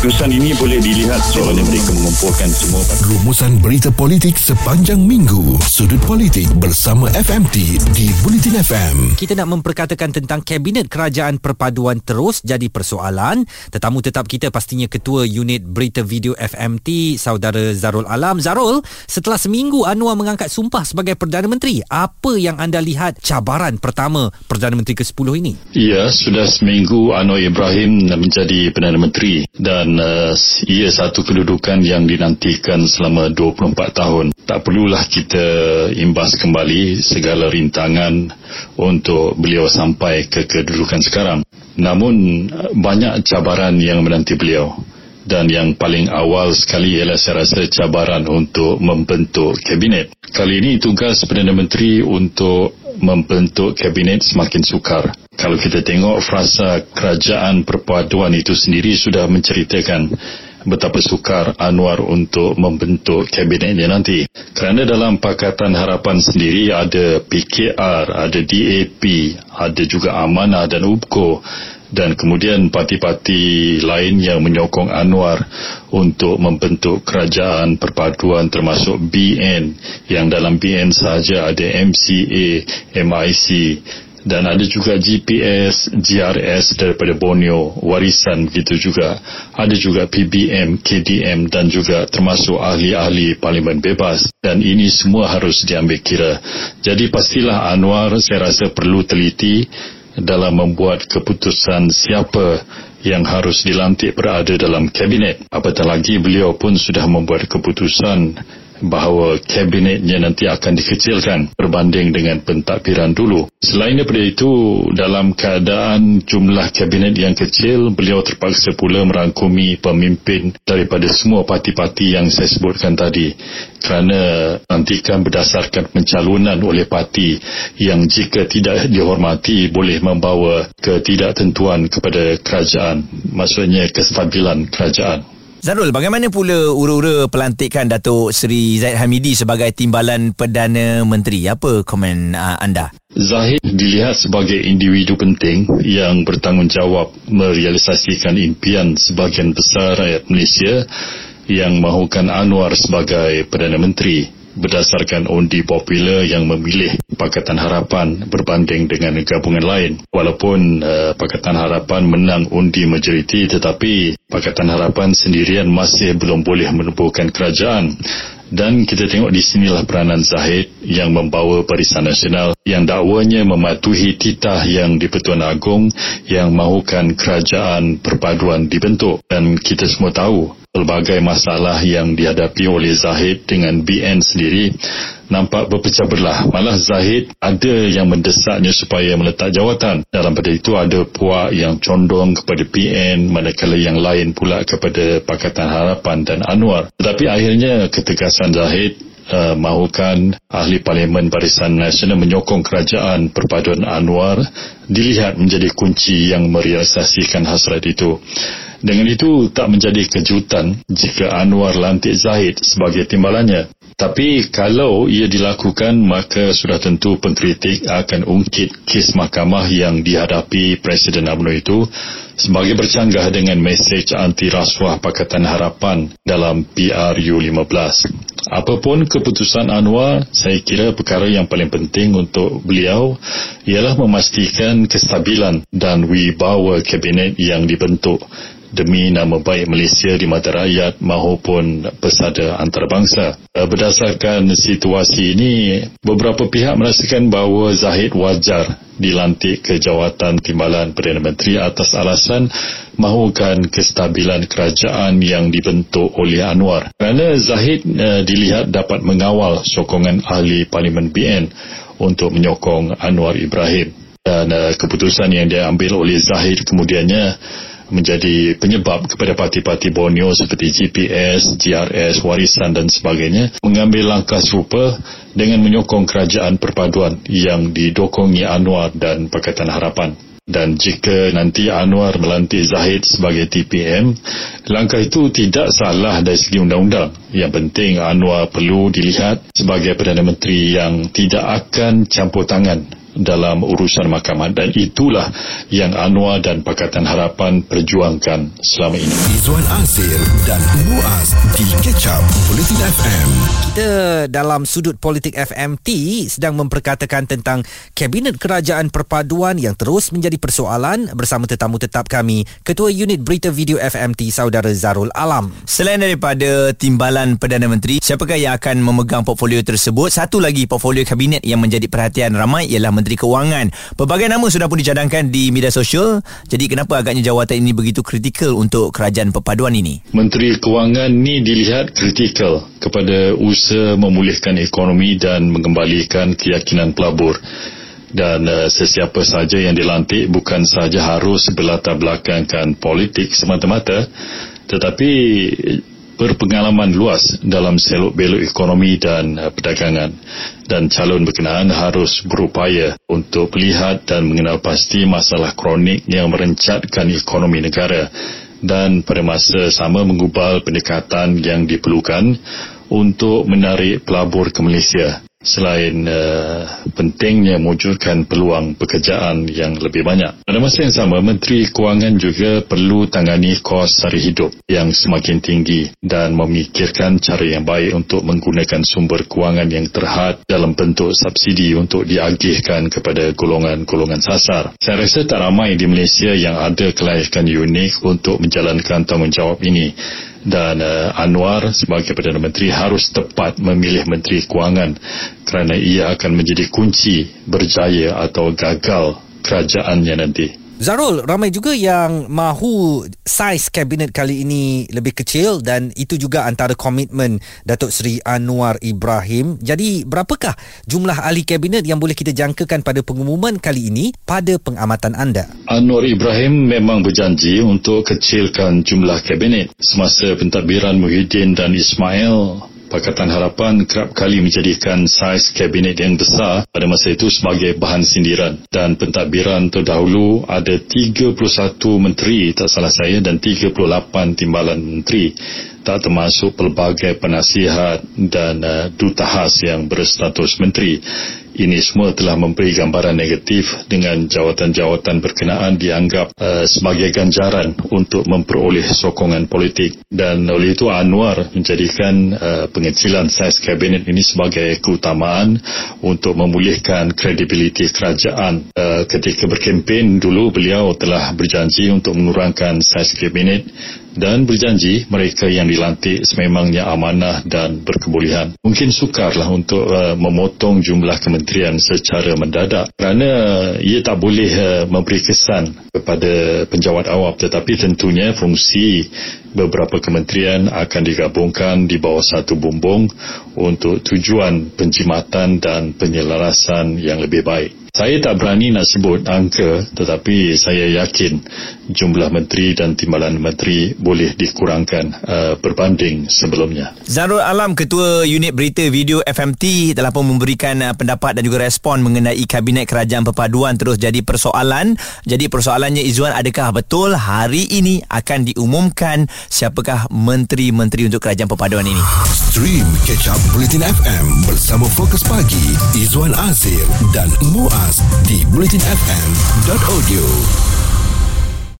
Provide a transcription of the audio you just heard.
keputusan ini boleh dilihat soalnya mereka mengumpulkan semua Rumusan berita politik sepanjang minggu. Sudut politik bersama FMT di Bulletin FM. Kita nak memperkatakan tentang Kabinet Kerajaan Perpaduan terus jadi persoalan. Tetamu tetap kita pastinya Ketua Unit Berita Video FMT, Saudara Zarul Alam. Zarul, setelah seminggu Anwar mengangkat sumpah sebagai Perdana Menteri, apa yang anda lihat cabaran pertama Perdana Menteri ke-10 ini? Ya, sudah seminggu Anwar Ibrahim menjadi Perdana Menteri dan uh, ia satu kedudukan yang dinantikan selama 24 tahun. Tak perlulah kita imbas kembali segala rintangan untuk beliau sampai ke kedudukan sekarang. Namun uh, banyak cabaran yang menanti beliau dan yang paling awal sekali ialah saya rasa cabaran untuk membentuk kabinet. Kali ini tugas Perdana Menteri untuk membentuk kabinet semakin sukar. Kalau kita tengok frasa kerajaan perpaduan itu sendiri sudah menceritakan betapa sukar Anwar untuk membentuk kabinetnya nanti. Kerana dalam Pakatan Harapan sendiri ada PKR, ada DAP, ada juga Amanah dan UBKO dan kemudian parti-parti lain yang menyokong Anwar untuk membentuk kerajaan perpaduan termasuk BN yang dalam BN sahaja ada MCA, MIC dan ada juga GPS, GRS daripada Borneo, warisan begitu juga. Ada juga PBM, KDM dan juga termasuk ahli-ahli parlimen bebas. Dan ini semua harus diambil kira. Jadi pastilah Anwar saya rasa perlu teliti dalam membuat keputusan siapa yang harus dilantik berada dalam kabinet. Apatah lagi beliau pun sudah membuat keputusan bahawa kabinetnya nanti akan dikecilkan berbanding dengan pentadbiran dulu. Selain daripada itu, dalam keadaan jumlah kabinet yang kecil, beliau terpaksa pula merangkumi pemimpin daripada semua parti-parti yang saya sebutkan tadi. Kerana nantikan berdasarkan pencalonan oleh parti yang jika tidak dihormati boleh membawa ketidaktentuan kepada kerajaan. Maksudnya kestabilan kerajaan Zarul, bagaimana pula ura-ura pelantikan Datuk Seri Zaid Hamidi sebagai Timbalan Perdana Menteri? Apa komen uh, anda? Zahid dilihat sebagai individu penting yang bertanggungjawab merealisasikan impian sebagian besar rakyat Malaysia yang mahukan Anwar sebagai Perdana Menteri berdasarkan undi popular yang memilih Pakatan Harapan berbanding dengan gabungan lain. Walaupun uh, Pakatan Harapan menang undi majoriti tetapi Pakatan Harapan sendirian masih belum boleh menubuhkan kerajaan. Dan kita tengok di sinilah peranan Zahid yang membawa Barisan Nasional yang dakwanya mematuhi titah yang di Pertuan Agong yang mahukan kerajaan perpaduan dibentuk. Dan kita semua tahu pelbagai masalah yang dihadapi oleh Zahid dengan BN sendiri nampak berpecah belah. Malah Zahid ada yang mendesaknya supaya meletak jawatan. Dalam pada itu ada puak yang condong kepada PN manakala yang lain pula kepada Pakatan Harapan dan Anwar. Tetapi akhirnya ketegasan Zahid uh, mahukan ahli parlimen Barisan Nasional menyokong kerajaan perpaduan Anwar dilihat menjadi kunci yang merealisasikan hasrat itu. Dengan itu tak menjadi kejutan jika Anwar lantik Zahid sebagai timbalannya. Tapi kalau ia dilakukan maka sudah tentu pengkritik akan ungkit kes mahkamah yang dihadapi Presiden UMNO itu sebagai bercanggah dengan mesej anti rasuah Pakatan Harapan dalam PRU15. Apapun keputusan Anwar, saya kira perkara yang paling penting untuk beliau ialah memastikan kestabilan dan wibawa kabinet yang dibentuk demi nama baik Malaysia di mata rakyat maupun pesada antarabangsa. Eh, berdasarkan situasi ini, beberapa pihak merasakan bahawa Zahid wajar dilantik ke jawatan timbalan Perdana Menteri atas alasan mahukan kestabilan kerajaan yang dibentuk oleh Anwar. Kerana Zahid uh, dilihat dapat mengawal sokongan ahli Parlimen BN untuk menyokong Anwar Ibrahim. Dan uh, keputusan yang diambil oleh Zahid kemudiannya menjadi penyebab kepada parti-parti Borneo seperti GPS, GRS, Warisan dan sebagainya mengambil langkah serupa dengan menyokong kerajaan perpaduan yang didokongi Anwar dan Pakatan Harapan. Dan jika nanti Anwar melantik Zahid sebagai TPM, langkah itu tidak salah dari segi undang-undang. Yang penting Anwar perlu dilihat sebagai Perdana Menteri yang tidak akan campur tangan dalam urusan mahkamah dan itulah yang Anwar dan Pakatan Harapan perjuangkan selama ini. Izwan Azir dan Muaz di Ketchup Politin FM. Kita dalam sudut politik FMT sedang memperkatakan tentang Kabinet Kerajaan Perpaduan yang terus menjadi persoalan bersama tetamu tetap kami, Ketua Unit Berita Video FMT Saudara Zarul Alam. Selain daripada timbalan Perdana Menteri, siapakah yang akan memegang portfolio tersebut? Satu lagi portfolio kabinet yang menjadi perhatian ramai ialah Menteri Kewangan. Pelbagai nama sudah pun dicadangkan di media sosial. Jadi kenapa agaknya jawatan ini begitu kritikal untuk kerajaan perpaduan ini? Menteri Kewangan ni dilihat kritikal kepada usaha memulihkan ekonomi dan mengembalikan keyakinan pelabur dan uh, sesiapa saja yang dilantik bukan saja harus berlatar belakangkan politik semata-mata tetapi berpengalaman luas dalam selok belok ekonomi dan uh, perdagangan. Dan calon berkenaan harus berupaya untuk melihat dan mengenal pasti masalah kronik yang merencatkan ekonomi negara. Dan pada masa sama mengubal pendekatan yang diperlukan untuk menarik pelabur ke Malaysia selain uh, pentingnya mewujudkan peluang pekerjaan yang lebih banyak. Pada masa yang sama, Menteri Kewangan juga perlu tangani kos sari hidup yang semakin tinggi dan memikirkan cara yang baik untuk menggunakan sumber kewangan yang terhad dalam bentuk subsidi untuk diagihkan kepada golongan-golongan sasar. Saya rasa tak ramai di Malaysia yang ada kelayakan unik untuk menjalankan tanggungjawab ini dan uh, Anwar sebagai Perdana Menteri harus tepat memilih Menteri Kewangan kerana ia akan menjadi kunci berjaya atau gagal kerajaannya nanti. Zarul, ramai juga yang mahu saiz kabinet kali ini lebih kecil dan itu juga antara komitmen Datuk Seri Anwar Ibrahim. Jadi, berapakah jumlah ahli kabinet yang boleh kita jangkakan pada pengumuman kali ini pada pengamatan anda? Anwar Ibrahim memang berjanji untuk kecilkan jumlah kabinet. Semasa pentadbiran Muhyiddin dan Ismail Pakatan Harapan kerap kali menjadikan saiz kabinet yang besar pada masa itu sebagai bahan sindiran. Dan pentadbiran terdahulu ada 31 menteri tak salah saya dan 38 timbalan menteri tak termasuk pelbagai penasihat dan uh, duta khas yang berstatus menteri. Ini semua telah memberi gambaran negatif dengan jawatan-jawatan berkenaan dianggap uh, sebagai ganjaran untuk memperoleh sokongan politik. Dan oleh itu Anwar menjadikan uh, pengecilan saiz kabinet ini sebagai keutamaan untuk memulihkan kredibiliti kerajaan. Uh, ketika berkempen dulu beliau telah berjanji untuk menurunkan saiz kabinet dan berjanji mereka yang dilantik sememangnya amanah dan berkebolehan. Mungkin sukarlah untuk uh, memotong jumlah kementerian secara mendadak kerana ia tak boleh uh, memberi kesan kepada penjawat awam tetapi tentunya fungsi beberapa kementerian akan digabungkan di bawah satu bumbung untuk tujuan penjimatan dan penyelarasan yang lebih baik. Saya tak berani nak sebut angka tetapi saya yakin jumlah menteri dan timbalan menteri boleh dikurangkan uh, berbanding sebelumnya. Zarul Alam Ketua Unit Berita Video FMT telah pun memberikan uh, pendapat dan juga respon mengenai Kabinet Kerajaan Perpaduan terus jadi persoalan. Jadi persoalannya Izzuan adakah betul hari ini akan diumumkan siapakah menteri-menteri untuk Kerajaan Perpaduan ini? Stream Catch Up Bulletin FM bersama Fokus Pagi Izwan Azir dan Muaz di bulletinfm.audio.